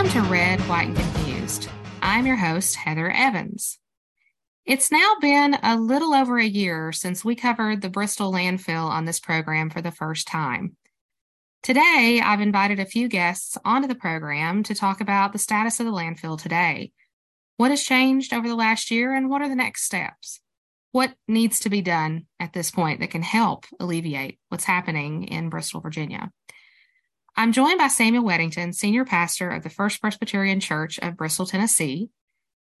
Welcome to Red, White, and Confused. I'm your host, Heather Evans. It's now been a little over a year since we covered the Bristol landfill on this program for the first time. Today, I've invited a few guests onto the program to talk about the status of the landfill today. What has changed over the last year, and what are the next steps? What needs to be done at this point that can help alleviate what's happening in Bristol, Virginia? I'm joined by Samuel Weddington, Senior Pastor of the First Presbyterian Church of Bristol, Tennessee,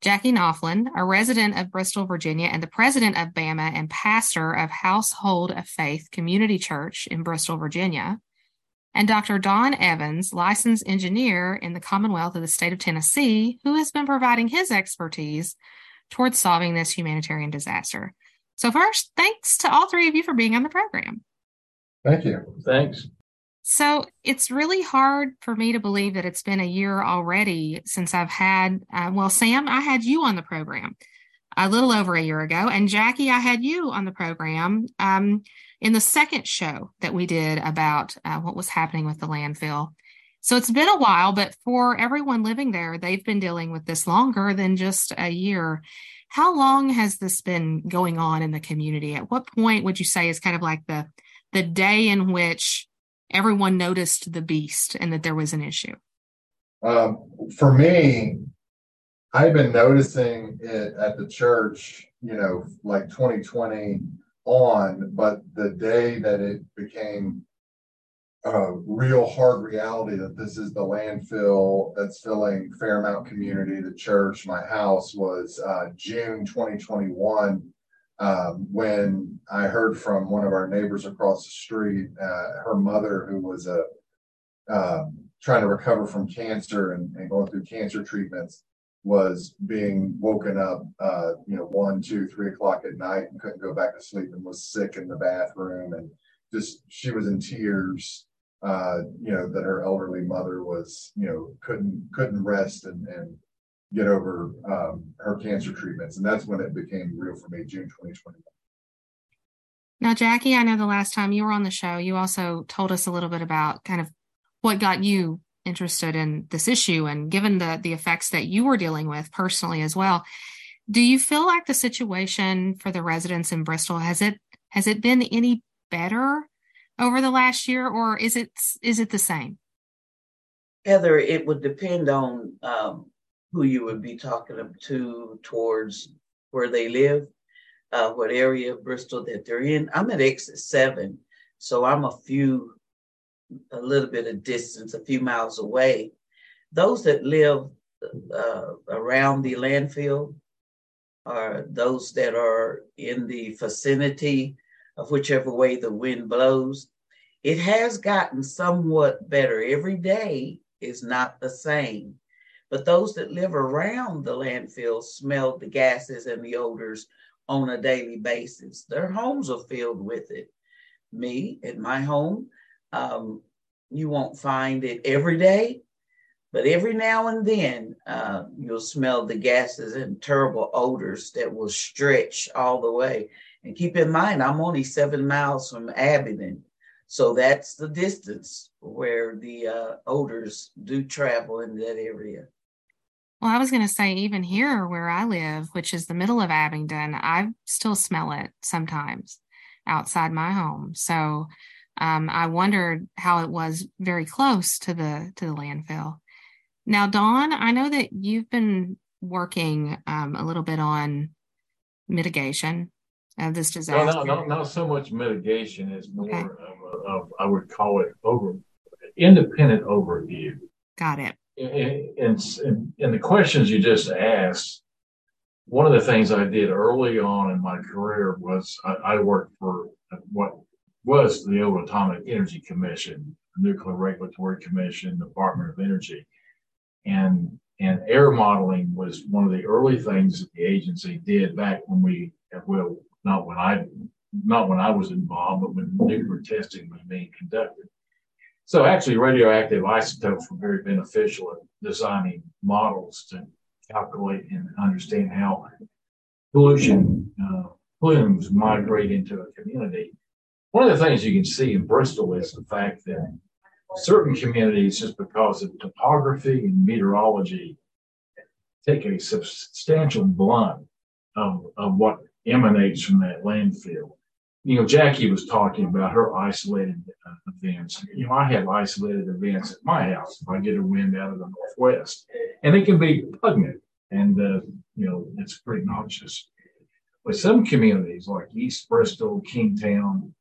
Jackie Knopfland, a resident of Bristol, Virginia, and the president of BAMA and pastor of Household of Faith Community Church in Bristol, Virginia, and Dr. Don Evans, licensed engineer in the Commonwealth of the State of Tennessee, who has been providing his expertise towards solving this humanitarian disaster. So, first, thanks to all three of you for being on the program. Thank you. Thanks. So it's really hard for me to believe that it's been a year already since I've had, uh, well, Sam, I had you on the program a little over a year ago. And Jackie, I had you on the program um, in the second show that we did about uh, what was happening with the landfill. So it's been a while, but for everyone living there, they've been dealing with this longer than just a year. How long has this been going on in the community? At what point would you say is kind of like the the day in which everyone noticed the beast and that there was an issue? Um, for me, I've been noticing it at the church, you know, like 2020 on, but the day that it became a real hard reality that this is the landfill that's filling Fairmount community, the church, my house was uh, June 2021 um, when I heard from one of our neighbors across the street, uh, her mother, who was a um, trying to recover from cancer and, and, going through cancer treatments, was being woken up, uh, you know, one, two, three o'clock at night and couldn't go back to sleep and was sick in the bathroom and just she was in tears. Uh, you know that her elderly mother was, you know, couldn't couldn't rest and and get over um, her cancer treatments. And that's when it became real for me, June 2021. Now, Jackie, I know the last time you were on the show, you also told us a little bit about kind of what got you interested in this issue and given the the effects that you were dealing with personally as well. Do you feel like the situation for the residents in Bristol has it has it been any better over the last year or is it is it the same? Heather, it would depend on um, who you would be talking to towards where they live, uh, what area of Bristol that they're in. I'm at exit seven, so I'm a few, a little bit of distance, a few miles away. Those that live uh, around the landfill are those that are in the vicinity of whichever way the wind blows. It has gotten somewhat better. Every day is not the same. But those that live around the landfill smell the gases and the odors on a daily basis. Their homes are filled with it. Me, at my home, um, you won't find it every day, but every now and then uh, you'll smell the gases and terrible odors that will stretch all the way. And keep in mind, I'm only seven miles from Abingdon. So that's the distance where the uh, odors do travel in that area. Well, I was going to say, even here where I live, which is the middle of Abingdon, I still smell it sometimes outside my home. So um, I wondered how it was very close to the to the landfill. Now, Don, I know that you've been working um, a little bit on mitigation of this disaster. No, no, no not so much mitigation as more okay. of, a, of, I would call it over independent overview. Got it in, in, in the questions you just asked, one of the things I did early on in my career was I, I worked for what was the old Atomic Energy Commission, Nuclear Regulatory Commission, Department of Energy, and and air modeling was one of the early things that the agency did back when we well not when I not when I was involved, but when nuclear testing was being conducted. So actually, radioactive isotopes were very beneficial in designing models to calculate and understand how pollution uh, plumes migrate into a community. One of the things you can see in Bristol is the fact that certain communities, just because of topography and meteorology, take a substantial blunt of, of what emanates from that landfill. You know, Jackie was talking about her isolated uh, events. You know, I have isolated events at my house if I get a wind out of the northwest, and it can be pungent and, uh, you know, it's pretty noxious. But some communities like East Bristol, Kingstown,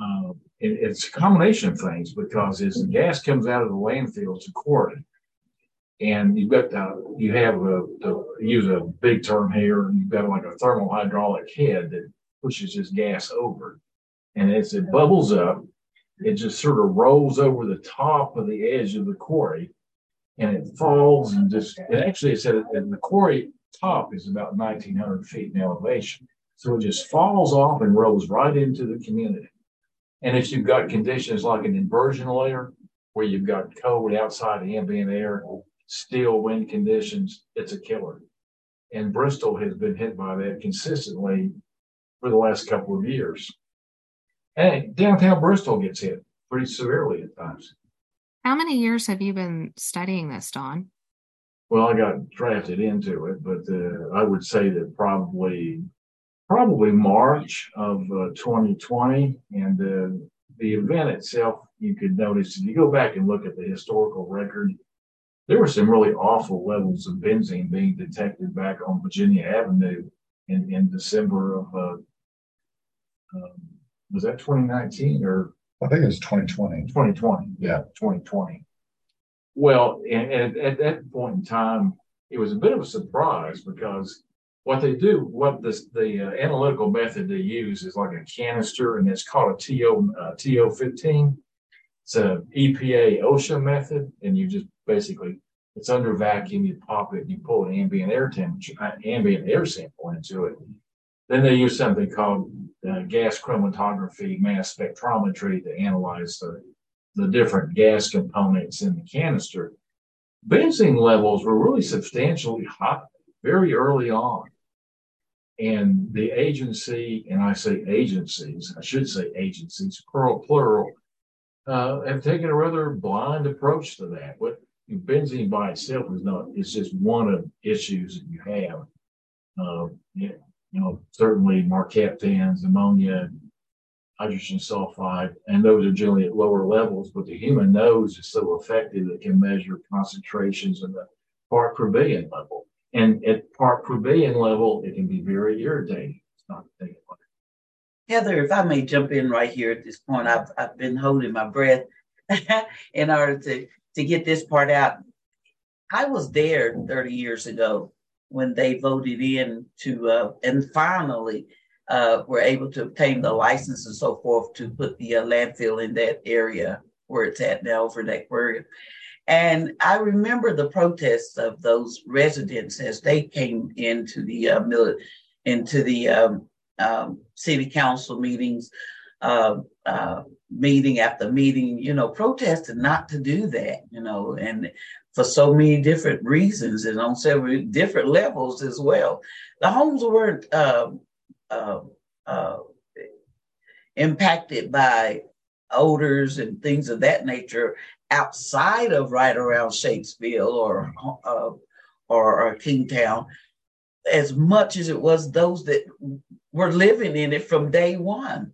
uh, it, it's a combination of things because as the gas comes out of the landfill, it's quarry and you've got the, you have a, the, use a big term here, and you've got like a thermal hydraulic head that pushes this gas over. And as it bubbles up, it just sort of rolls over the top of the edge of the quarry and it falls and just, it actually, said the quarry top is about 1900 feet in elevation. So it just falls off and rolls right into the community. And if you've got conditions like an inversion layer, where you've got cold outside ambient air, still wind conditions, it's a killer. And Bristol has been hit by that consistently for the last couple of years. And downtown Bristol gets hit pretty severely at times. How many years have you been studying this, Don? Well, I got drafted into it, but uh, I would say that probably probably March of uh, 2020, and uh, the event itself, you could notice if you go back and look at the historical record, there were some really awful levels of benzene being detected back on Virginia Avenue in, in December of, uh, um, was that 2019 or? I think it was 2020. 2020. Yeah. 2020. Well, and, and at that point in time, it was a bit of a surprise because what they do, what this, the uh, analytical method they use is like a canister, and it's called a TO uh, TO fifteen. It's a EPA OSHA method, and you just basically it's under vacuum. You pop it, you pull an ambient air temperature, uh, ambient air sample into it. Then they use something called uh, gas chromatography, mass spectrometry to analyze the the different gas components in the canister. Benzene levels were really substantially high very early on. And the agency, and I say agencies, I should say agencies, plural, plural, uh, have taken a rather blind approach to that. What benzene by itself is not, it's just one of issues that you have. Uh, you know, certainly mercaptans, ammonia, hydrogen sulfide, and those are generally at lower levels, but the human nose is so effective it can measure concentrations in the part per billion level. And at part per billion level, it can be very irritating. It's not a Heather, if I may jump in right here at this point, I've, I've been holding my breath in order to, to get this part out. I was there 30 years ago when they voted in to, uh, and finally uh, were able to obtain the license and so forth to put the uh, landfill in that area where it's at now for that area. And I remember the protests of those residents as they came into the uh, into the um, um, city council meetings, uh, uh, meeting after meeting, you know, protested not to do that, you know, and for so many different reasons and on several different levels as well. The homes weren't uh, uh, impacted by odors and things of that nature outside of right around Shakespeare or uh, or, or Kingstown as much as it was those that were living in it from day one.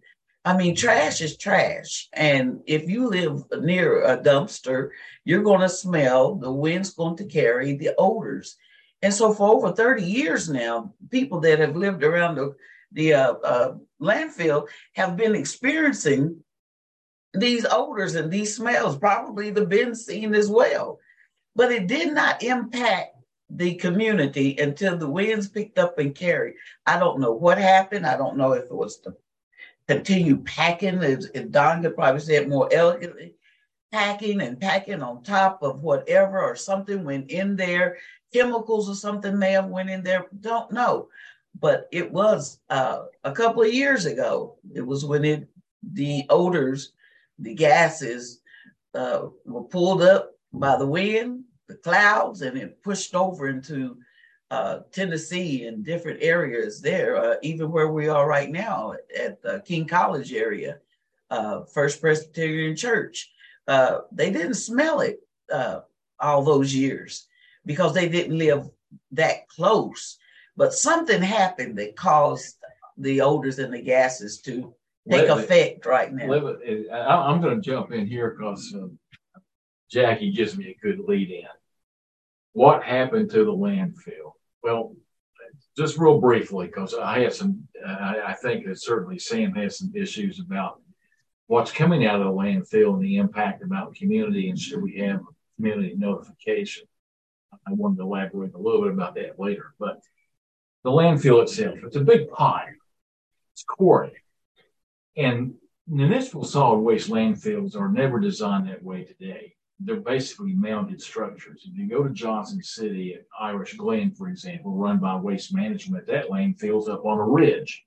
I mean, trash is trash. And if you live near a dumpster, you're going to smell, the wind's going to carry the odors. And so for over 30 years now, people that have lived around the, the uh, uh, landfill have been experiencing these odors and these smells, probably the benzene as well. But it did not impact the community until the winds picked up and carried. I don't know what happened. I don't know if it was the continued packing, as Don could probably say it more elegantly, packing and packing on top of whatever or something went in there, chemicals or something may have went in there. Don't know. But it was uh, a couple of years ago. It was when it the odors, the gases uh, were pulled up by the wind the clouds and it pushed over into uh, Tennessee and different areas there, uh, even where we are right now at the King College area, uh, First Presbyterian Church. uh, they didn't smell it uh, all those years because they didn't live that close. But something happened that caused the odors and the gases to take Let effect it, right now. It, I, am going to jump in here because uh, Jackie gives me a good lead in. What happened to the landfill? Well, just real briefly, because I have some, uh, I think that certainly Sam has some issues about what's coming out of the landfill and the impact about community, and should we have community notification? I wanted to elaborate a little bit about that later, but the landfill itself, it's a big pile. It's quarry. And municipal solid waste landfills are never designed that way today. They're basically mounted structures. If you go to Johnson City at Iris Glen, for example, run by Waste Management, that landfill's up on a ridge.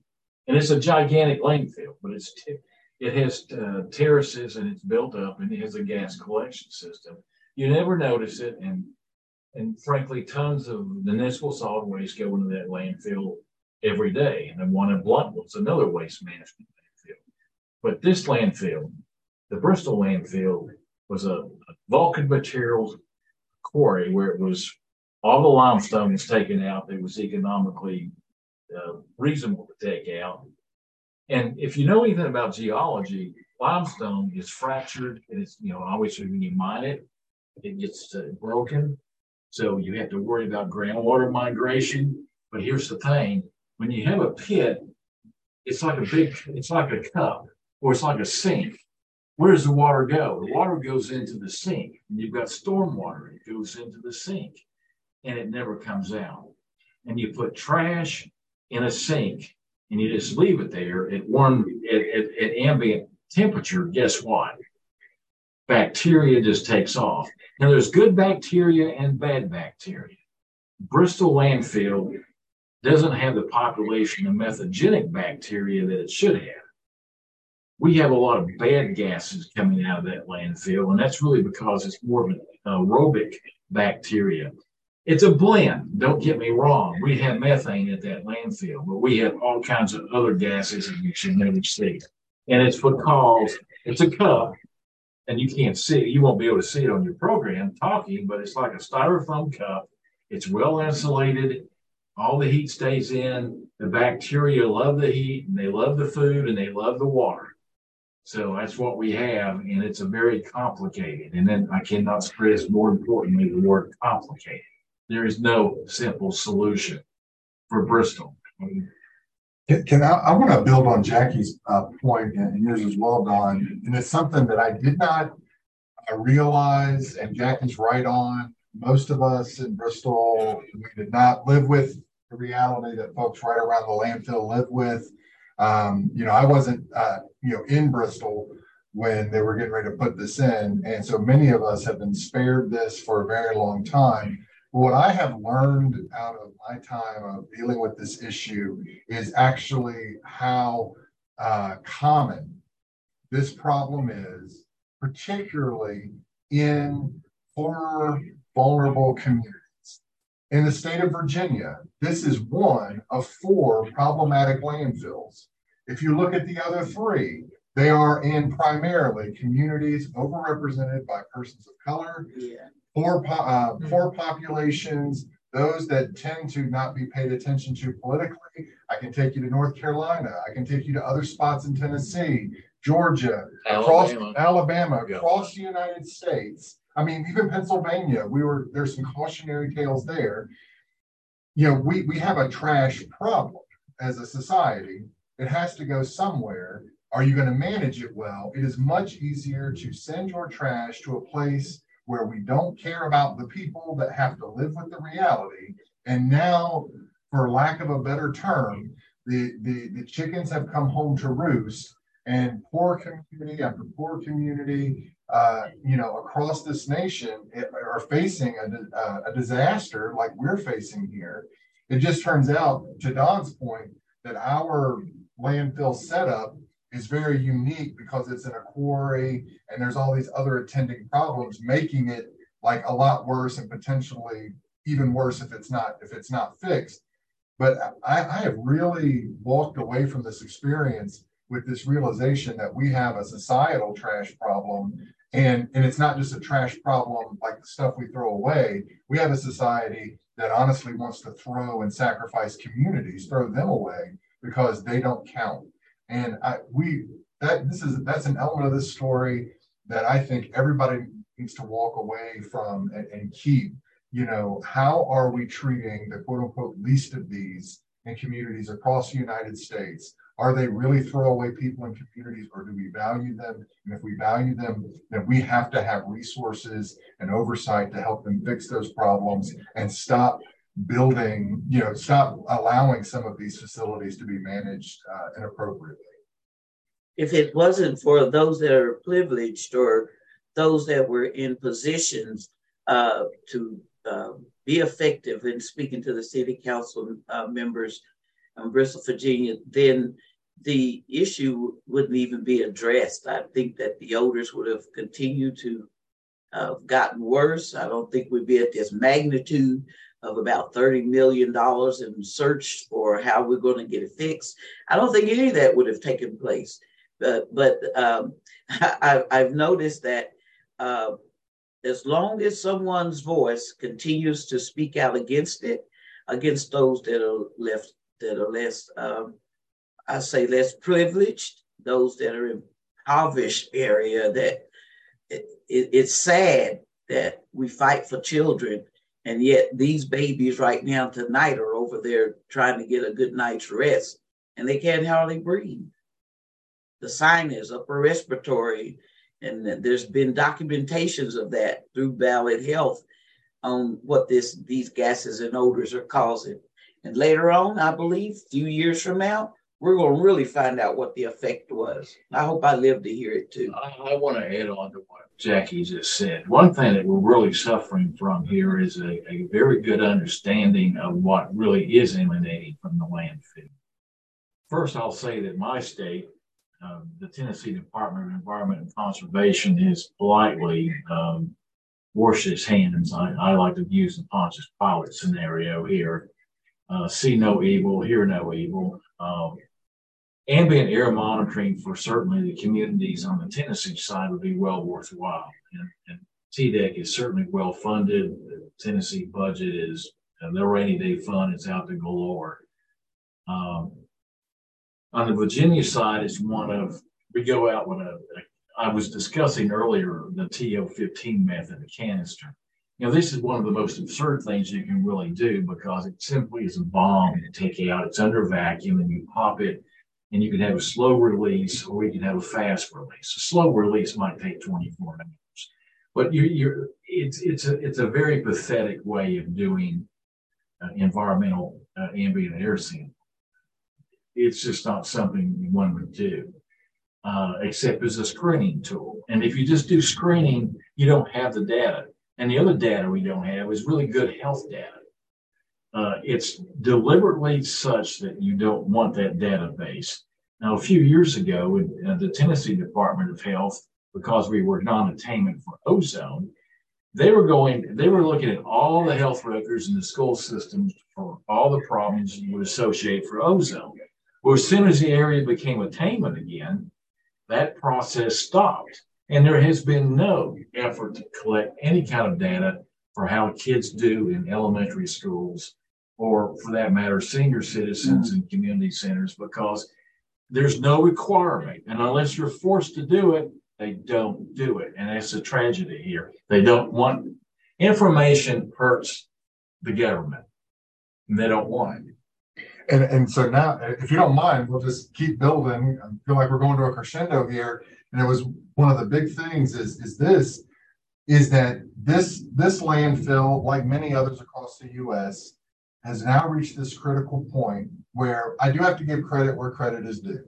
And it's a gigantic landfill, but it's t- it has uh, terraces and it's built up and it has a gas collection system. You never notice it, and and frankly, tons of municipal solid waste go into that landfill every day. And then one in Blountville's another waste management landfill. But this landfill, the Bristol landfill, was a, a Vulcan materials quarry where it was all the limestone was taken out that was economically uh, reasonable to take out. And if you know anything about geology, limestone is fractured and it's, you know, obviously when you mine it, it gets uh, broken. So you have to worry about groundwater migration. But here's the thing when you have a pit, it's like a big, it's like a cup or it's like a sink. Where does the water go? The water goes into the sink, and you've got storm water. It goes into the sink, and it never comes out. And you put trash in a sink, and you just leave it there at warm at, at, at ambient temperature. Guess what? Bacteria just takes off. Now, there's good bacteria and bad bacteria. Bristol landfill doesn't have the population of methanogenic bacteria that it should have. We have a lot of bad gases coming out of that landfill, and that's really because it's more of an aerobic bacteria. It's a blend, don't get me wrong. We have methane at that landfill, but we have all kinds of other gases that you should never see. And it's because it's a cup and you can't see, it. you won't be able to see it on your program talking, but it's like a styrofoam cup. It's well insulated. All the heat stays in. The bacteria love the heat and they love the food and they love the water. So that's what we have, and it's a very complicated. And then I cannot stress more importantly the word complicated. There is no simple solution for Bristol. Can, can I, I want to build on Jackie's uh, point and yours as well, Don. And it's something that I did not uh, realize, and Jackie's right on. Most of us in Bristol, we did not live with the reality that folks right around the landfill live with. Um, you know, I wasn't, uh, you know, in Bristol when they were getting ready to put this in. And so many of us have been spared this for a very long time. What I have learned out of my time of dealing with this issue is actually how uh, common this problem is, particularly in poorer, vulnerable communities. In the state of Virginia, this is one of four problematic landfills. If you look at the other three, they are in primarily communities overrepresented by persons of color, yeah. poor, uh, poor populations, those that tend to not be paid attention to politically. I can take you to North Carolina. I can take you to other spots in Tennessee, Georgia, Alabama. across Alabama, yeah. across the United States. I mean, even Pennsylvania, we were there's some cautionary tales there. You know, we, we have a trash problem as a society. It has to go somewhere. Are you going to manage it well? It is much easier to send your trash to a place where we don't care about the people that have to live with the reality. And now, for lack of a better term, the, the, the chickens have come home to roost, and poor community after poor community, uh, you know, across this nation are facing a, a disaster like we're facing here. It just turns out, to Don's point, that our landfill setup is very unique because it's in a quarry and there's all these other attending problems, making it like a lot worse and potentially even worse if it's not if it's not fixed. But I, I have really walked away from this experience with this realization that we have a societal trash problem And, and it's not just a trash problem like the stuff we throw away. We have a society that honestly wants to throw and sacrifice communities, throw them away because they don't count. And I, we that this is that's an element of this story that I think everybody needs to walk away from and, and keep. You know, how are we treating the quote unquote least of these in communities across the United States? Are they really throwaway people in communities or do we value them? And if we value them, then we have to have resources and oversight to help them fix those problems and stop building, you know, stop allowing some of these facilities to be managed uh, inappropriately. If it wasn't for those that are privileged or those that were in positions uh, to uh, be effective in speaking to the city council uh, members in Bristol, Virginia, then the issue wouldn't even be addressed. I think that the odors would have continued to have uh, gotten worse. I don't think we'd be at this magnitude of about $30 million in search for how we're going to get it fixed. I don't think any of that would have taken place. But, but um, I, have noticed that uh, as long as someone's voice continues to speak out against it, against those that are left that are less um, I say less privileged, those that are in impoverished area that it, it, it's sad that we fight for children and yet these babies right now tonight are over there trying to get a good night's rest and they can't hardly breathe. The sign is upper respiratory and there's been documentations of that through Ballad Health on what this these gases and odors are causing. And later on, I believe, a few years from now, we're going to really find out what the effect was. I hope I live to hear it too. I, I want to add on to what Jackie just said. One thing that we're really suffering from here is a, a very good understanding of what really is emanating from the landfill. First, I'll say that my state, uh, the Tennessee Department of Environment and Conservation, has politely um, washed its hands. I, I, like to use the Pontius Pilate scenario here. Uh, see no evil, hear no evil. Um, ambient air monitoring for certainly the communities on the Tennessee side would be well worthwhile. And, and TDEC is certainly well funded. The Tennessee budget is and their rainy day fund is out to galore. Um, on the Virginia side, it's one of we go out with a, a I was discussing earlier the TO15 method, the canister. You know, this is one of the most absurd things you can really do because it simply is a bomb to take it out. It's under vacuum and you pop it and you can have a slow release or you can have a fast release. A slow release might take 24 hours, but you, you're, it's, it's, a, it's a very pathetic way of doing uh, environmental uh, ambient air sampling. It's just not something one would do, uh, except as a screening tool. And if you just do screening, you don't have the data. And the other data we don't have is really good health data. Uh, it's deliberately such that you don't want that database. Now, a few years ago, in, uh, the Tennessee Department of Health, because we were non-attainment for ozone, they were going, they were looking at all the health records in the school systems for all the problems you would associate for ozone. Well, as soon as the area became attainment again, that process stopped. And there has been no effort to collect any kind of data for how kids do in elementary schools or for that matter, senior citizens mm-hmm. and community centers because there's no requirement. And unless you're forced to do it, they don't do it. And that's a tragedy here. They don't want information hurts the government. And they don't want it. And, and so now, if you don't mind, we'll just keep building. I feel like we're going to a crescendo here. And it was one of the big things is, is this, is that this, this landfill, like many others across the U.S., has now reached this critical point where I do have to give credit where credit is due.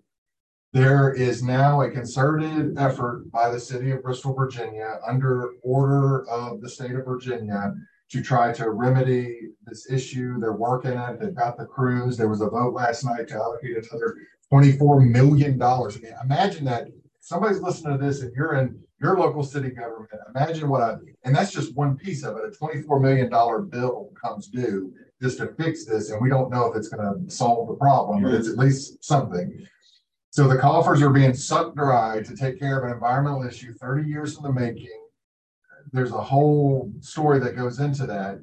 There is now a concerted effort by the city of Bristol, Virginia, under order of the state of Virginia, to try to remedy this issue. They're working it. They've got the crews. There was a vote last night to allocate another $24 million. I mean, imagine that somebody's listening to this and you're in your local city government. Imagine what a, and that's just one piece of it. A $24 million bill comes due just to fix this, and we don't know if it's going to solve the problem, but it's at least something. So the coffers are being sucked dry to take care of an environmental issue 30 years in the making. There's a whole story that goes into that.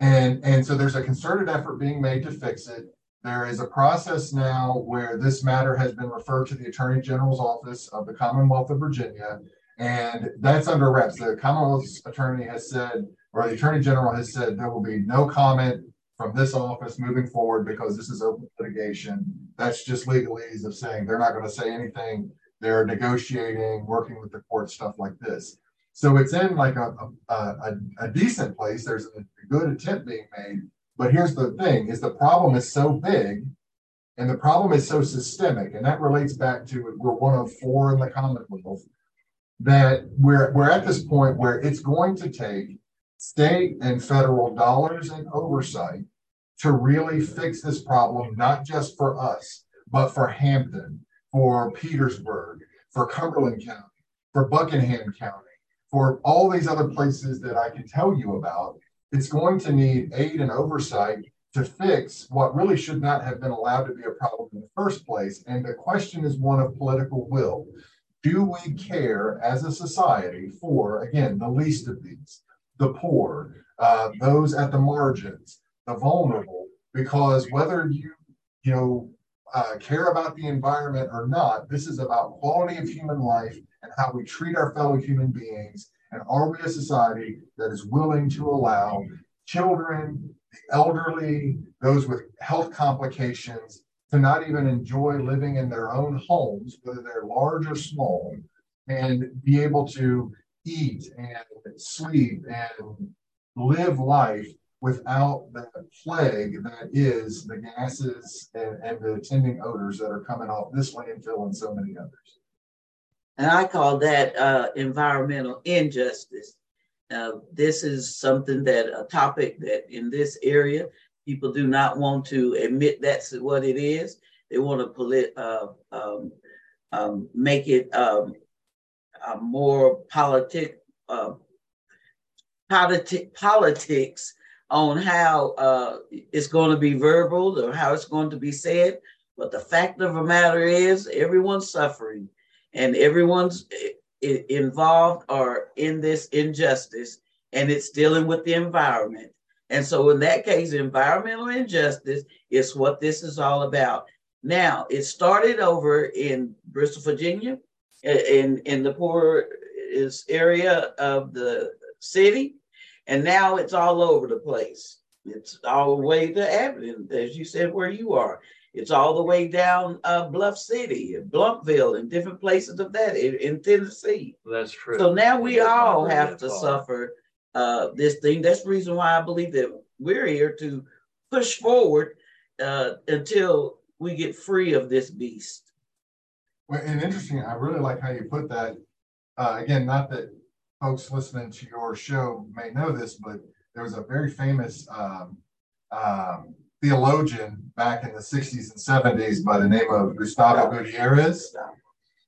And, and so there's a concerted effort being made to fix it. There is a process now where this matter has been referred to the Attorney General's office of the Commonwealth of Virginia, and that's under wraps. The Commonwealth's attorney has said, or the Attorney General has said, there will be no comment from this office moving forward because this is open litigation. That's just legalese of saying they're not going to say anything. They're negotiating, working with the court, stuff like this. So it's in like a, a, a, a decent place. There's a good attempt being made. But here's the thing is the problem is so big and the problem is so systemic, and that relates back to we're one of four in the Commonwealth, that we're we're at this point where it's going to take state and federal dollars and oversight to really fix this problem, not just for us, but for Hampton, for Petersburg, for Cumberland County, for Buckingham County, for all these other places that I can tell you about. It's going to need aid and oversight to fix what really should not have been allowed to be a problem in the first place. And the question is one of political will. Do we care as a society for, again, the least of these? The poor, uh, those at the margins, the vulnerable, because whether you, you know, uh, care about the environment or not, this is about quality of human life and how we treat our fellow human beings. And are we a society that is willing to allow children, the elderly, those with health complications, to not even enjoy living in their own homes, whether they're large or small, and be able to eat and sleep and live life without the plague that is the gases and, and the attending odors that are coming off this landfill and so many others. And I call that uh, environmental injustice. Uh, this is something that a topic that in this area people do not want to admit that's what it is. They want to polit- uh, um, um, make it um, uh, more politic, uh, politic, politics on how uh, it's going to be verbal or how it's going to be said. But the fact of the matter is, everyone's suffering and everyone's involved or in this injustice, and it's dealing with the environment. And so, in that case, environmental injustice is what this is all about. Now, it started over in Bristol, Virginia, in in the poorest area of the city, and now it's all over the place. It's all the way to Abilene, as you said, where you are. It's all the way down uh, Bluff City, and Blountville, and different places of that in, in Tennessee. That's true. So now we all have to suffer uh, this thing. That's the reason why I believe that we're here to push forward uh, until we get free of this beast. Well, and interesting, I really like how you put that. Uh, again, not that folks listening to your show may know this, but there was a very famous um, um, theologian back in the 60s and 70s by the name of Gustavo Gutierrez.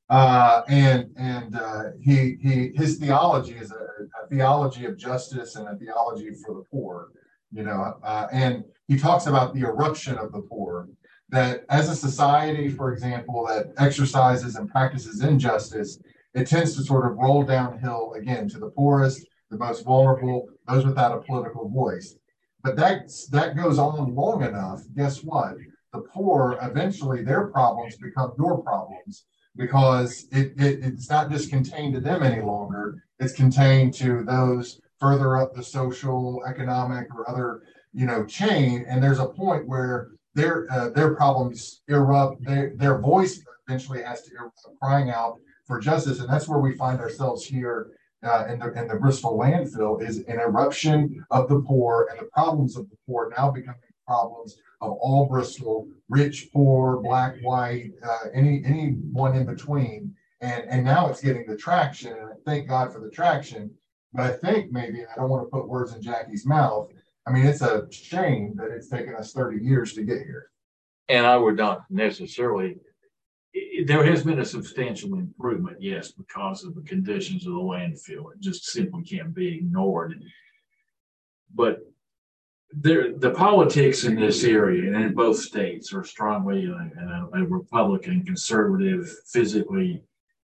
Uh, and and uh, he he his theology is a, a, theology of justice and a theology for the poor, you know. Uh, and he talks about the eruption of the poor, that as a society, for example, that exercises and practices injustice, it tends to sort of roll downhill again to the poorest, the most vulnerable, those without a political voice. But that that goes on long enough. Guess what? The poor eventually their problems become your problems because it, it it's not just contained to them any longer. It's contained to those further up the social, economic, or other you know chain. And there's a point where their uh, their problems erupt. Their their voice eventually has to erupt, crying out for justice, and that's where we find ourselves here uh, in the in the Bristol landfill is an eruption of the poor and the problems of the poor now becoming problems of all Bristol, rich, poor, black, white, uh, any anyone in between, and and now it's getting the traction, and thank God for the traction. But I think maybe I don't want to put words in Jackie's mouth I mean, it's a shame that it's taken us 30 years to get here. And I would not necessarily, there has been a substantial improvement, yes, because of the conditions of the landfill. It just simply can't be ignored. But there, the politics in this area and in both states are strongly a, a, Republican, conservative, physically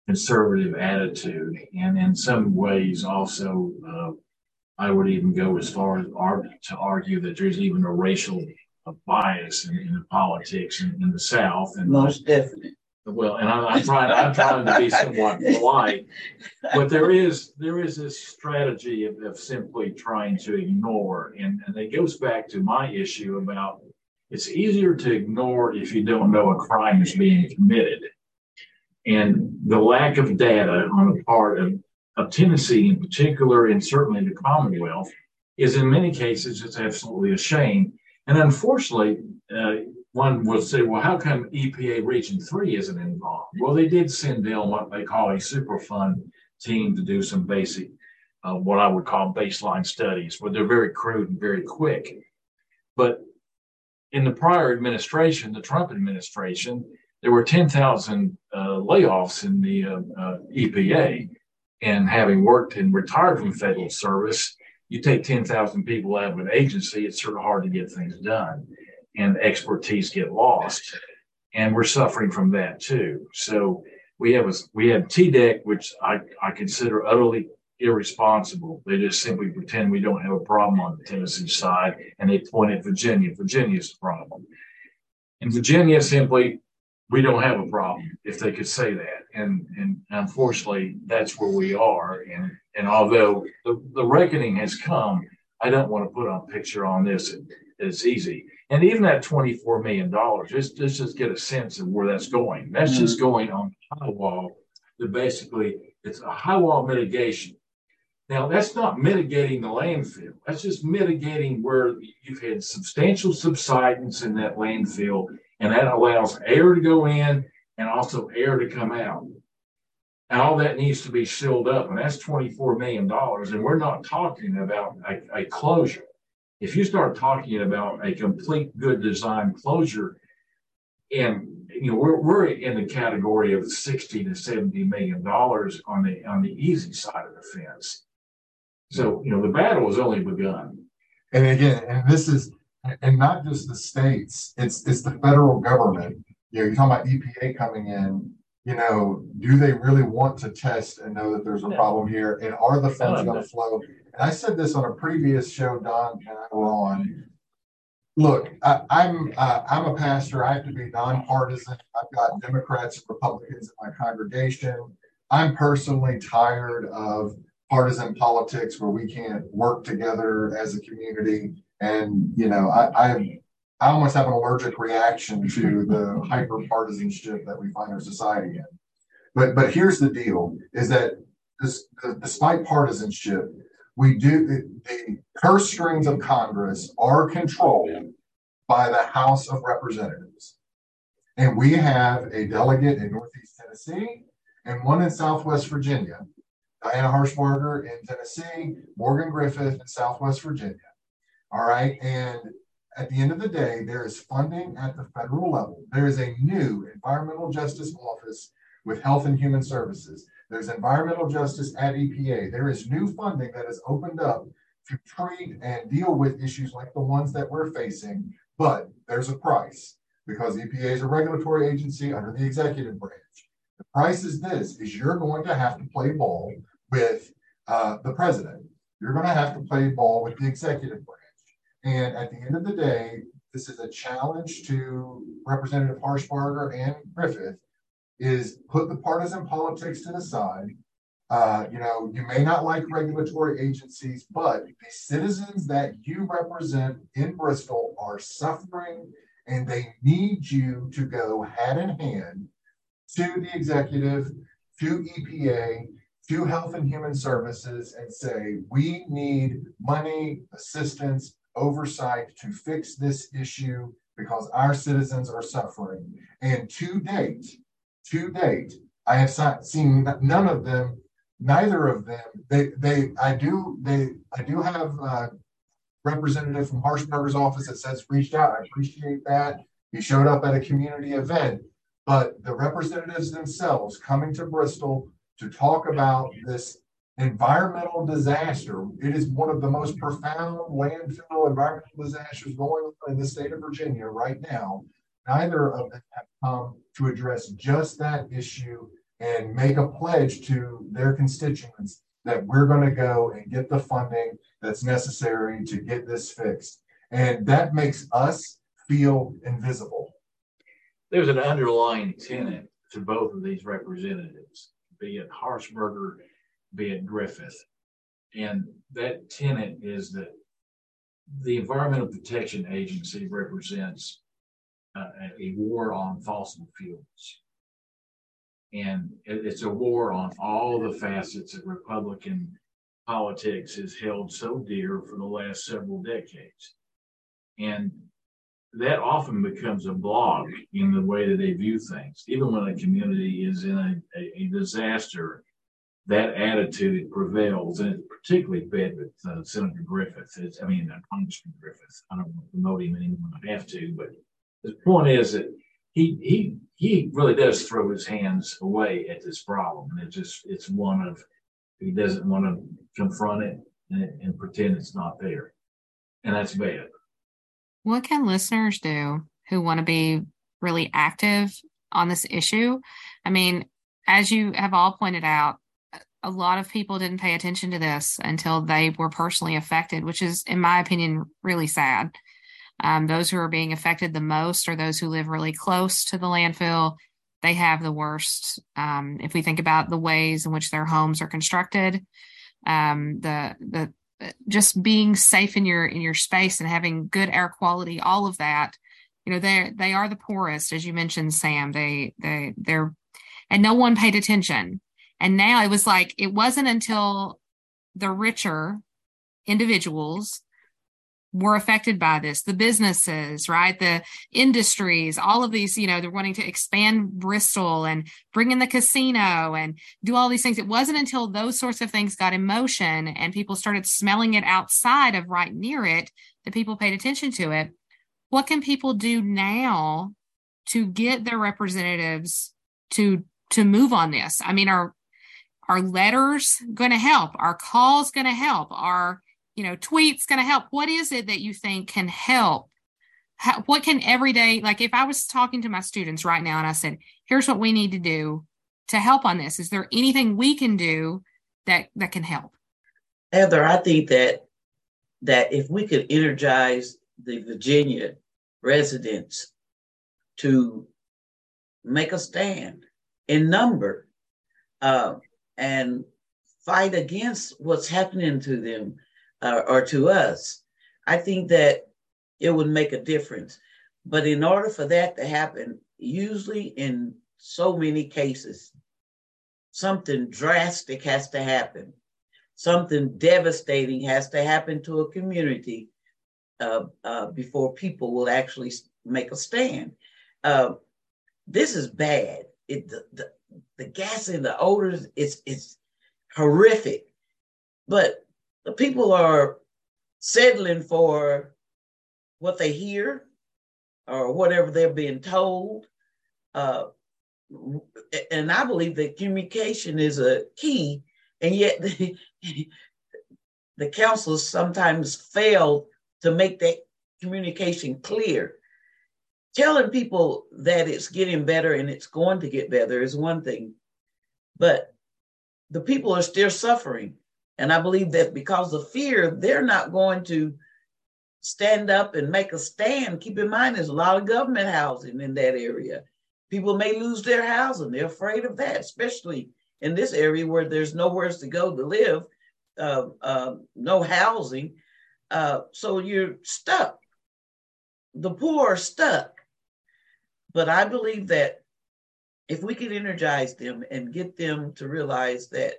conservative attitude, and in some ways also, uh, I would even go as far as argue, to argue that there's even a racial bias in, in the politics in, in, the South. And most definitely. Well, and I, am trying. I'm trying to be somewhat polite, but there is there is this strategy of, of simply trying to ignore, and, and it goes back to my issue about it's easier to ignore if you don't know a crime is being committed, and the lack of data on the part of, of Tennessee in particular, and certainly the Commonwealth, is in many cases it's absolutely a shame, and unfortunately. Uh, one would say, well, how come EPA Region 3 isn't involved? Well, they did send in what they call a Superfund team to do some basic, uh, what I would call baseline studies, but they're very crude and very quick. But in the prior administration, the Trump administration, there were 10,000 uh, layoffs in the uh, uh EPA. And having worked and retired from federal service, you take 10,000 people out of an agency, it's sort of hard to get things done and expertise get lost. And we're suffering from that too. So we have a, we have TDEC, which I, I consider utterly irresponsible. They just simply pretend we don't have a problem on the Tennessee side and they point at Virginia. Virginia is the problem. In Virginia, simply, we don't have a problem if they could say that. And, and unfortunately, that's where we are. And, and although the, the reckoning has come, I don't want to put a picture on this. It's easy. And even that $24 million, just, just, just get a sense of where that's going. That's mm-hmm. just going on high wall that basically it's a high wall mitigation. Now, that's not mitigating the landfill. That's just mitigating where you've had substantial subsidence in that landfill, and that allows air to go in and also air to come out. And all that needs to be sealed up, and that's $24 million. And we're not talking about a, a closure. If you start talking about a complete good design closure, and you know we're, we're in the category of 60 to 70 million dollars on the on the easy side of the fence. So you know the battle has only begun. And again, and this is and not just the states, it's it's the federal government. You know, you're talking about EPA coming in. You know, do they really want to test and know that there's a problem here? And are the funds going to flow? And I said this on a previous show Don and I were on. Look, I, am uh, I'm a pastor. I have to be nonpartisan. I've got Democrats and Republicans in my congregation. I'm personally tired of partisan politics where we can't work together as a community. And you know, I, I I almost have an allergic reaction to the hyper partisanship that we find our society in. But but here's the deal: is that this, despite partisanship, we do the, purse strings of Congress are controlled by the House of Representatives. And we have a delegate in Northeast Tennessee and one in Southwest Virginia. Diana Harshbarger in Tennessee, Morgan Griffith in Southwest Virginia. All right. And at the end of the day, there is funding at the federal level. There is a new environmental justice office with Health and Human Services. There's environmental justice at EPA. There is new funding that has opened up to treat and deal with issues like the ones that we're facing, but there's a price because EPA is a regulatory agency under the executive branch. The price is this: is you're going to have to play ball with uh, the president. You're going to have to play ball with the executive branch. And at the end of the day, this is a challenge to Representative Harshbarger and Griffith is put the partisan politics to the side. Uh, you know, you may not like regulatory agencies, but the citizens that you represent in Bristol are suffering and they need you to go hand in hand to the executive, to EPA, to Health and Human Services and say, we need money, assistance, oversight to fix this issue because our citizens are suffering. And to date, to date, I have seen none of them, neither of them. They, they, I do, they, I do have a representative from Harshbarger's office that says reached out. I appreciate that. He showed up at a community event, but the representatives themselves coming to Bristol to talk about this environmental disaster. It is one of the most profound landfill environmental disasters going on in the state of Virginia right now. Neither of them have come to address just that issue and make a pledge to their constituents that we're going to go and get the funding that's necessary to get this fixed. And that makes us feel invisible. There's an underlying tenet to both of these representatives, be it Harshbarger, be it Griffith. And that tenet is that the Environmental Protection Agency represents uh, a war on fossil fuels. And it's a war on all the facets that Republican politics has held so dear for the last several decades. And that often becomes a block in the way that they view things. Even when a community is in a, a, a disaster, that attitude prevails, and it's particularly bad with uh, Senator Griffith. It's, I mean, uh, Congressman Griffith. I don't want to promote him anymore. I have to, but the point is that he he he really does throw his hands away at this problem, and it's just it's one of he doesn't want to confront it and, and pretend it's not there, and that's bad. What can listeners do who want to be really active on this issue? I mean, as you have all pointed out, a lot of people didn't pay attention to this until they were personally affected, which is, in my opinion, really sad. Um, those who are being affected the most are those who live really close to the landfill. They have the worst. Um, if we think about the ways in which their homes are constructed, um, the the just being safe in your in your space and having good air quality all of that you know they they are the poorest as you mentioned sam they they they're and no one paid attention and now it was like it wasn't until the richer individuals were affected by this the businesses right? The industries all of these you know they're wanting to expand bristol and bring in the casino and do all these things. It wasn't until those sorts of things got in motion and people started smelling it outside of right near it that people paid attention to it. What can people do now to get their representatives to to move on this? I mean are are letters going to help are calls going to help are you know, tweets going to help? What is it that you think can help? How, what can everyday, like if I was talking to my students right now and I said, here's what we need to do to help on this, is there anything we can do that, that can help? Heather, I think that that if we could energize the Virginia residents to make a stand in number uh, and fight against what's happening to them uh, or to us, I think that it would make a difference. But in order for that to happen, usually in so many cases, something drastic has to happen. Something devastating has to happen to a community uh, uh, before people will actually make a stand. Uh, this is bad. It, the, the, the gas and the odors, it's, it's horrific. But the people are settling for what they hear or whatever they're being told. Uh, and I believe that communication is a key, and yet the, the councils sometimes fail to make that communication clear. Telling people that it's getting better and it's going to get better is one thing, but the people are still suffering. And I believe that because of fear, they're not going to stand up and make a stand. Keep in mind, there's a lot of government housing in that area. People may lose their housing. They're afraid of that, especially in this area where there's nowhere to go to live, uh, uh, no housing. Uh, so you're stuck. The poor are stuck. But I believe that if we could energize them and get them to realize that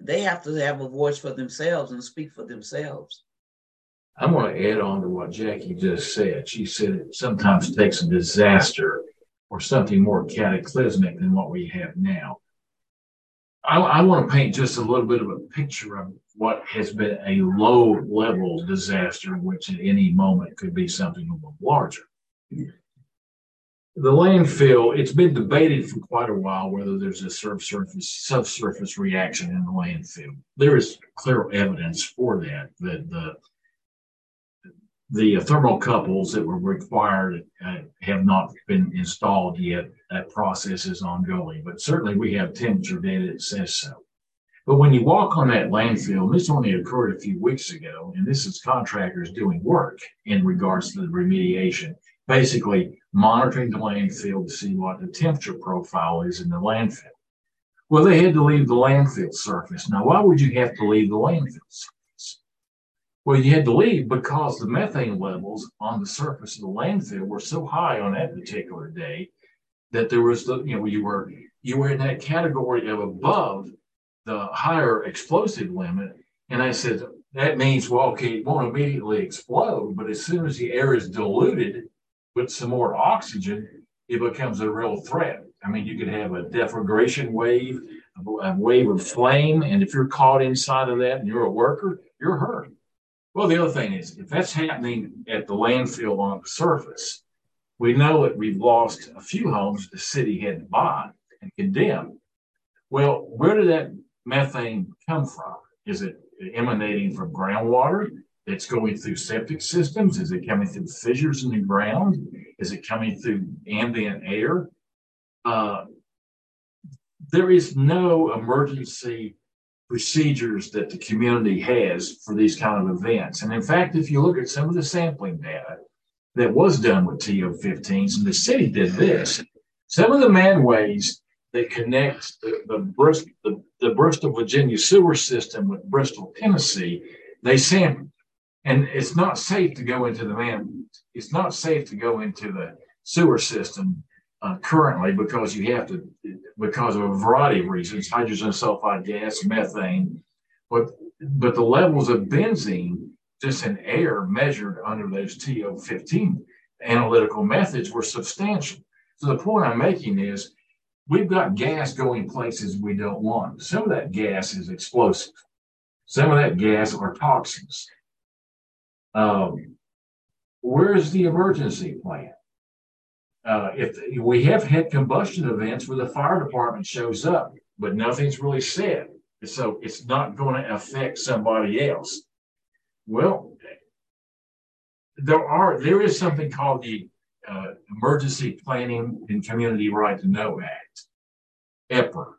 they have to have a voice for themselves and speak for themselves. I'm going to add on to what Jackie just said. She said it sometimes takes a disaster or something more cataclysmic than what we have now. I, I, want to paint just a little bit of a picture of what has been a low level disaster, which at any moment could be something a little larger. The landfill, it's been debated for quite a while whether there's a subsurface subsurface reaction in the landfill. There is clear evidence for that that the the thermocouples that were required uh, have not been installed yet. That process is ongoing, but certainly we have temperature data that says so. But when you walk on that landfill, and this only occurred a few weeks ago, and this is contractors doing work in regards to the remediation, basically monitoring the landfill to see what the temperature profile is in the landfill. Well, they had to leave the landfill surface. Now, why would you have to leave the landfill surface? Well, you had to leave because the methane levels on the surface of the landfill were so high on that particular day that there was the, you know, you were you were in that category of above the higher explosive limit. And I said, that means, well, okay, it won't immediately explode, but as soon as the air is diluted, with some more oxygen, it becomes a real threat. I mean, you could have a deflagration wave, a wave of flame, and if you're caught inside of that and you're a worker, you're hurt. Well, the other thing is, if that's happening at the landfill on the surface, we know that we've lost a few homes the city had to buy and condemn. Well, where did that methane come from? Is it emanating from groundwater? It's going through septic systems? Is it coming through fissures in the ground? Is it coming through ambient air? Uh, there is no emergency procedures that the community has for these kind of events. And in fact, if you look at some of the sampling data that was done with TO15s, and the city did this, some of the manways that connect the, the, Bristol, the, the Bristol, Virginia sewer system with Bristol, Tennessee, they sampled and it's not safe to go into the man. It's not safe to go into the sewer system uh, currently because you have to because of a variety of reasons: hydrogen sulfide gas, methane, but but the levels of benzene just in air measured under those TO15 analytical methods were substantial. So the point I'm making is we've got gas going places we don't want. Some of that gas is explosive. Some of that gas are toxins. Um, where's the emergency plan? Uh, if we have had combustion events where the fire department shows up, but nothing's really said, so it's not going to affect somebody else. Well, there are there is something called the uh, Emergency Planning and Community Right to Know Act, EPCRA,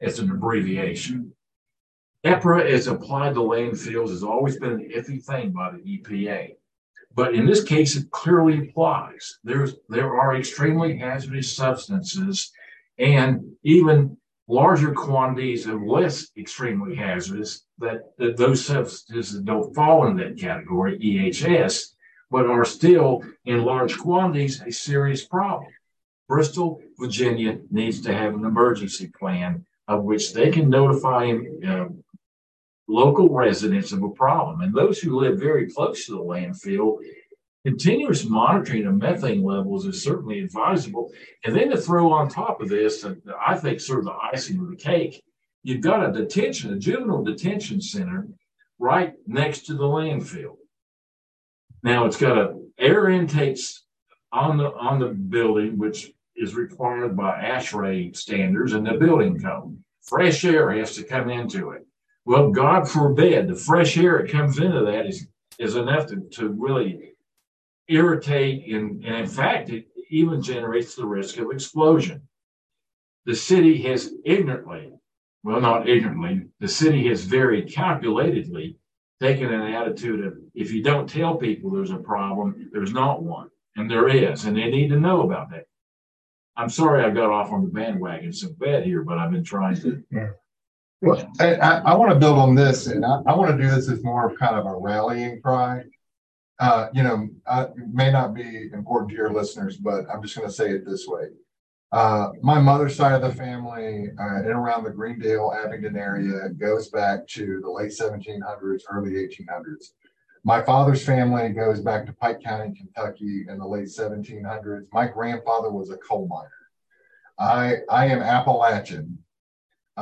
as an abbreviation. EPCRA as applied to landfills has always been an iffy thing by the EPA. But in this case, it clearly applies. There's, there are extremely hazardous substances and even larger quantities of less extremely hazardous that, that those substances don't fall in that category, EHS, but are still in large quantities a serious problem. Bristol, Virginia needs to have an emergency plan of which they can notify uh, local residents of a problem. And those who live very close to the landfill, continuous monitoring of methane levels is certainly advisable. And then to throw on top of this, and I think sort of the icing of the cake, you've got a detention, a juvenile detention center right next to the landfill. Now it's got a air intakes on the on the building, which is required by ASHRAE standards and the building code. Fresh air has to come into it. Well, God forbid, the fresh air that comes into that is, is enough to, to really irritate, and, and in fact, it even generates the risk of explosion. The city has ignorantly, well, not ignorantly, the city has very calculatedly taken an attitude of if you don't tell people there's a problem, there's not one. And there is, and they need to know about that. I'm sorry I got off on the bandwagon so bad here, but I've been trying to well, I, I, want to build on this, and I, I want to do this as more of kind of a rallying cry. Uh, you know, may not be important to your listeners, but I'm just going to say it this way. Uh, my mother's side of the family, uh, in around the Greendale, Abingdon area, goes back to the late 1700s, early 1800s. My father's family goes back to Pike County, Kentucky, in the late 1700s. My grandfather was a coal miner. I I am Appalachian,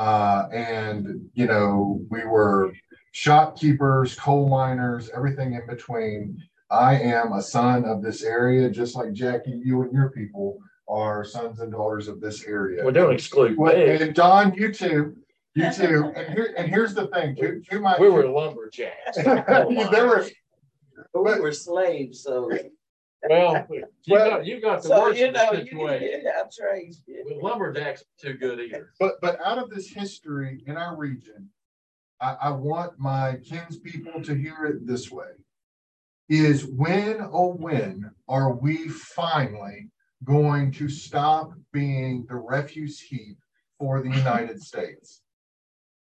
uh, and, you know, we were shopkeepers, coal miners, everything in between. I am a son of this area, just like Jackie, you and your people are sons and daughters of this area. Well, don't exclude Well, me. and Don, you too, you too. And here, and here's the thing, to, to my. We were lumberjacks. There were, But we were slaves, so. Well, you got, you got the So, worst you of know, the you, situation. yeah, that's right. But lumberjacks too good either. but, but out of this history in our region, I, I want my kinspeople to hear it this way. Is when, oh, when are we finally going to stop being the refuse heap for the United States?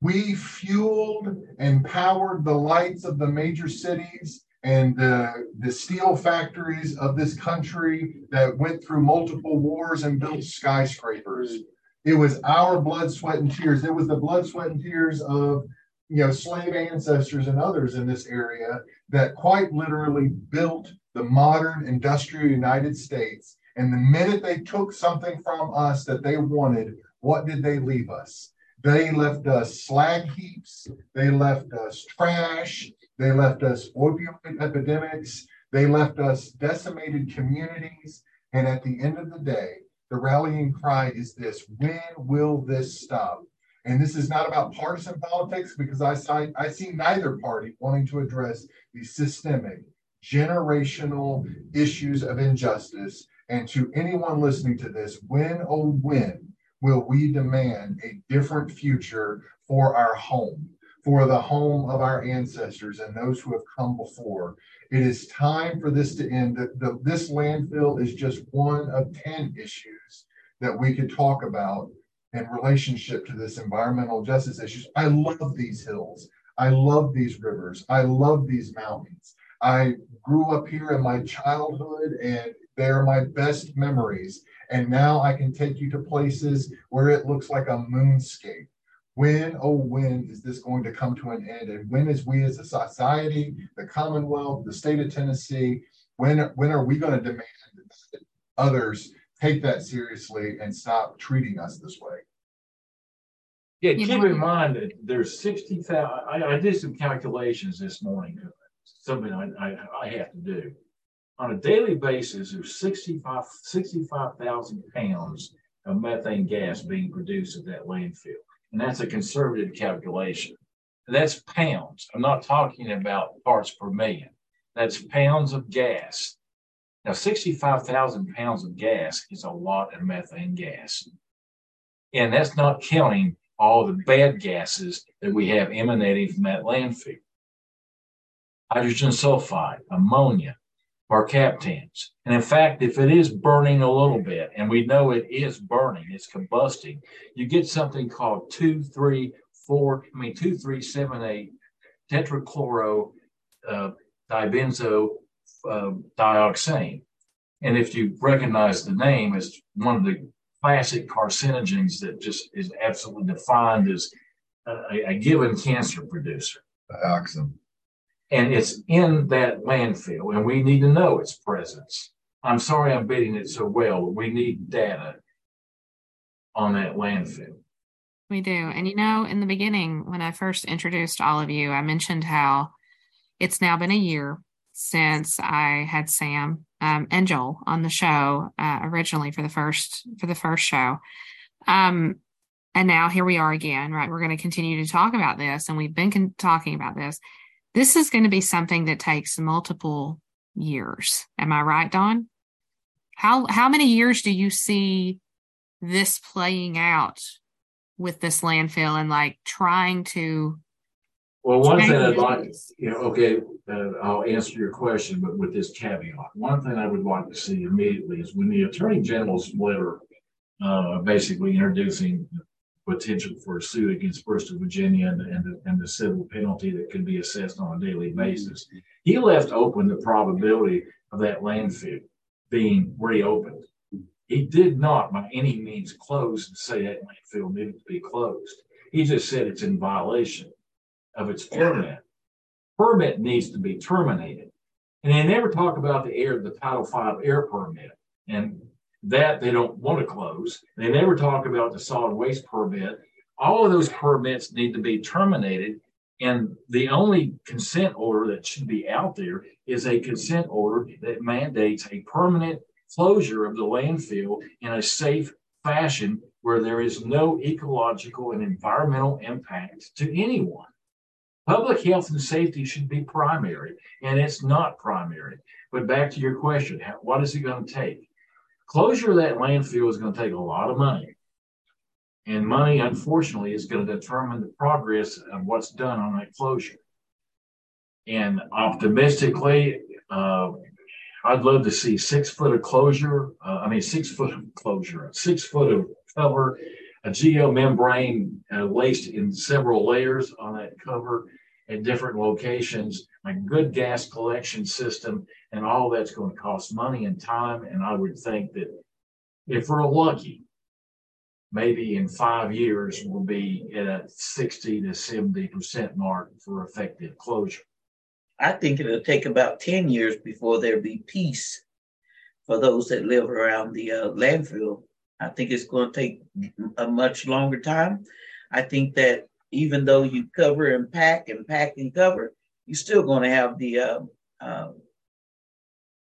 We fueled and powered the lights of the major cities and the, the steel factories of this country that went through multiple wars and built skyscrapers. It was our blood, sweat, and tears. It was the blood, sweat, and tears of you know slave ancestors and others in this area that quite literally built the modern industrial United States. And the minute they took something from us that they wanted, what did they leave us? They left us slag heaps. They left us trash. They left us opioid epidemics. They left us decimated communities. And at the end of the day, the rallying cry is this when will this stop? And this is not about partisan politics because I, see- I see neither party wanting to address the systemic, generational issues of injustice. And to anyone listening to this, when, oh, when will we demand a different future for our home, for the home of our ancestors and those who have come before? It is time for this to end. The, the, this landfill is just one of 10 issues that we could talk about in relationship to this environmental justice issues. I love these hills. I love these rivers. I love these mountains. I grew up here in my childhood and they're my best memories. And now I can take you to places where it looks like a moonscape. When, oh, when is this going to come to an end? And when is we as a society, the Commonwealth, the state of Tennessee, when, when are we going to demand that others take that seriously and stop treating us this way? Yeah, keep in mind that there's sixty thousand, I, I did some calculations this morning, uh, something I, I, I have to do. On a daily basis, there's 65 65,000 pounds of methane gas being produced at that landfill. And that's a conservative calculation. That's pounds. I'm not talking about parts per million. That's pounds of gas. Now, 65,000 pounds of gas is a lot of methane gas. And that's not counting all the bad gases that we have emanating from that landfill. Hydrogen sulfide, ammonia, mercaptans. And in fact, if it is burning a little bit, and we know it is burning, it's combusting, you get something called 234, I mean 2378 tetrachloro uh, dibenzo uh, dioxin. And if you recognize the name, it's one of the classic carcinogens that just is absolutely defined as a, a given cancer producer. Dioxin. And it's in that landfill, and we need to know its presence. I'm sorry I'm beating it so well, but we need data on that landfill. We do. And you know, in the beginning, when I first introduced all of you, I mentioned how it's now been a year since I had Sam um, and Joel on the show uh, originally for the first for the first show. Um, and now here we are again, right? We're going to continue to talk about this, and we've been con- talking about this. This is going to be something that takes multiple years. Am I right, Don? How how many years do you see this playing out with this landfill and like trying to Well, one thing I'd like, you know, okay, uh, I'll answer your question, but with this caveat. One thing I would like to see immediately is when the Attorney General's letter uh, basically introducing potential for a suit against Bristol, Virginia, and, and, the, and the civil penalty that could be assessed on a daily mm-hmm. basis. He left open the probability of that landfill being reopened. He did not, by any means, close and say that landfill needed to be closed. He just said it's in violation of its permit. Permit needs to be terminated. And they never talk about the air, the Title V air permit. And that they don't want to close. They never talk about the solid waste permit. All of those permits need to be terminated. And the only consent order that should be out there is a consent order that mandates a permanent closure of the landfill in a safe fashion where there is no ecological and environmental impact to anyone. Public health and safety should be primary, and it's not primary. But back to your question, what is it going to take? Closure of that landfill is going to take a lot of money. And money, unfortunately, is going to determine the progress of what's done on that closure. And optimistically, uh, I'd love to see six foot of closure. Uh, I mean, six foot of closure, six foot of cover, a geomembrane uh, laced in several layers on that cover at different locations, a good gas collection system, and all that's going to cost money and time. And I would think that if we're lucky, maybe in five years we'll be at a 60 to 70% mark for effective closure. I think it'll take about 10 years before there be peace for those that live around the uh, landfill. I think it's going to take a much longer time. I think that even though you cover and pack and pack and cover, you're still going to have the uh, uh,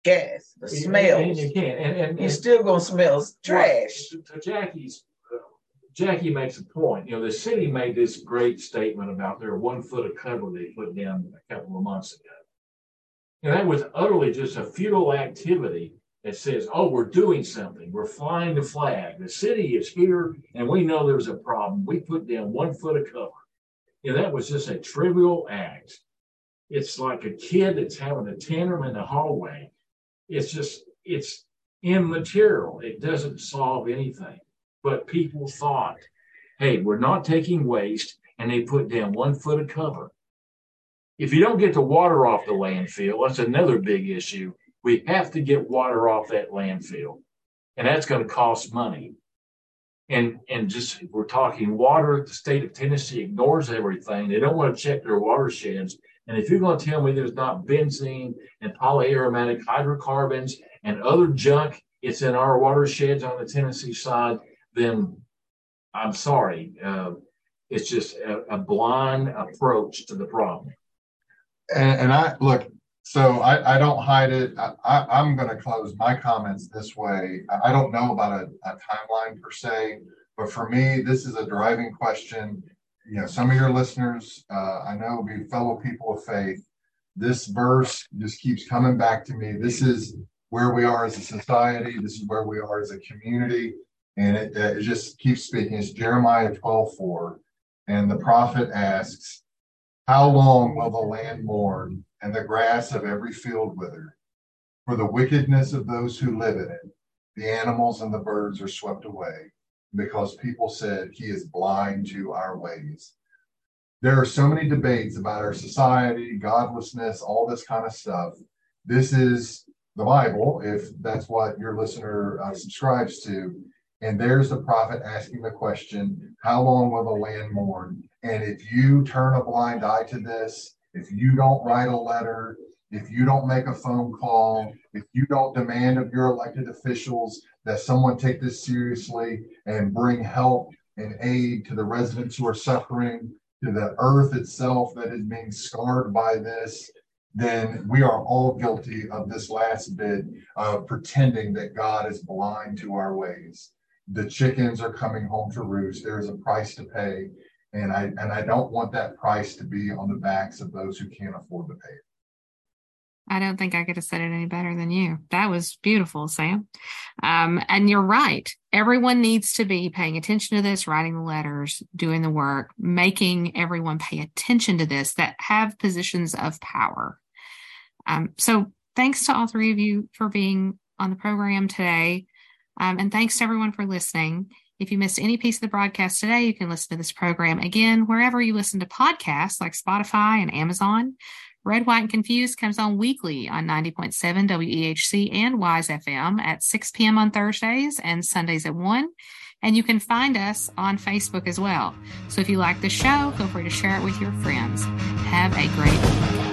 gas, the smells. And you can, and, and, you're still going to smell trash. to, to Jackie's, uh, Jackie makes a point. You know, the city made this great statement about their one foot of cover they put down a couple of months ago. And that was utterly just a futile activity that says, oh, we're doing something. We're flying the flag. The city is here and we know there's a problem. We put down one foot of cover. You know, that was just a trivial act. It's like a kid that's having a tantrum in the hallway. It's just, it's immaterial. It doesn't solve anything. But people thought, hey, we're not taking waste. And they put down one foot of cover. If you don't get the water off the landfill, that's another big issue we have to get water off that landfill, and that's going to cost money. And and just we're talking water. The state of Tennessee ignores everything. They don't want to check their watersheds. And if you're going to tell me there's not benzene and polyaromatic hydrocarbons and other junk, it's in our watersheds on the Tennessee side, then I'm sorry. Uh, it's just a, a, blind approach to the problem. And, and I look, so I, I don't hide it. I, am going to close my comments this way. I don't know about a, a timeline per se, but for me, this is a driving question. You know, some of your listeners, uh, I know, will be fellow people of faith. This verse just keeps coming back to me. This is where we are as a society. This is where we are as a community. And it, it just keeps speaking. It's Jeremiah 12 4. And the prophet asks, How long will the land mourn and the grass of every field wither. For the wickedness of those who live in it, the animals and the birds are swept away, because people said he is blind to our ways. There are so many debates about our society, godlessness, all this kind of stuff. This is the Bible, if that's what your listener uh, subscribes to. And there's the prophet asking the question, How long will the land mourn? And if you turn a blind eye to this, if you don't write a letter, if you don't make a phone call, if you don't demand of your elected officials that someone take this seriously and bring help and aid to the residents who are suffering, to the earth itself that is being scarred by this, then we are all guilty of this last bit of pretending that God is blind to our ways. The chickens are coming home to roost. There is a price to pay. And I and I don't want that price to be on the backs of those who can't afford to pay it. I don't think I could have said it any better than you. That was beautiful, Sam. Um, and you're right. Everyone needs to be paying attention to this, writing the letters, doing the work, making everyone pay attention to this that have positions of power. Um, so thanks to all three of you for being on the program today. Um, and thanks to everyone for listening. If you missed any piece of the broadcast today, you can listen to this program again wherever you listen to podcasts like Spotify and Amazon. Red, White, and Confused comes on weekly on 90.7 WEHC and Wise FM at 6 p.m. on Thursdays and Sundays at 1. And you can find us on Facebook as well. So if you like the show, feel free to share it with your friends. Have a great week.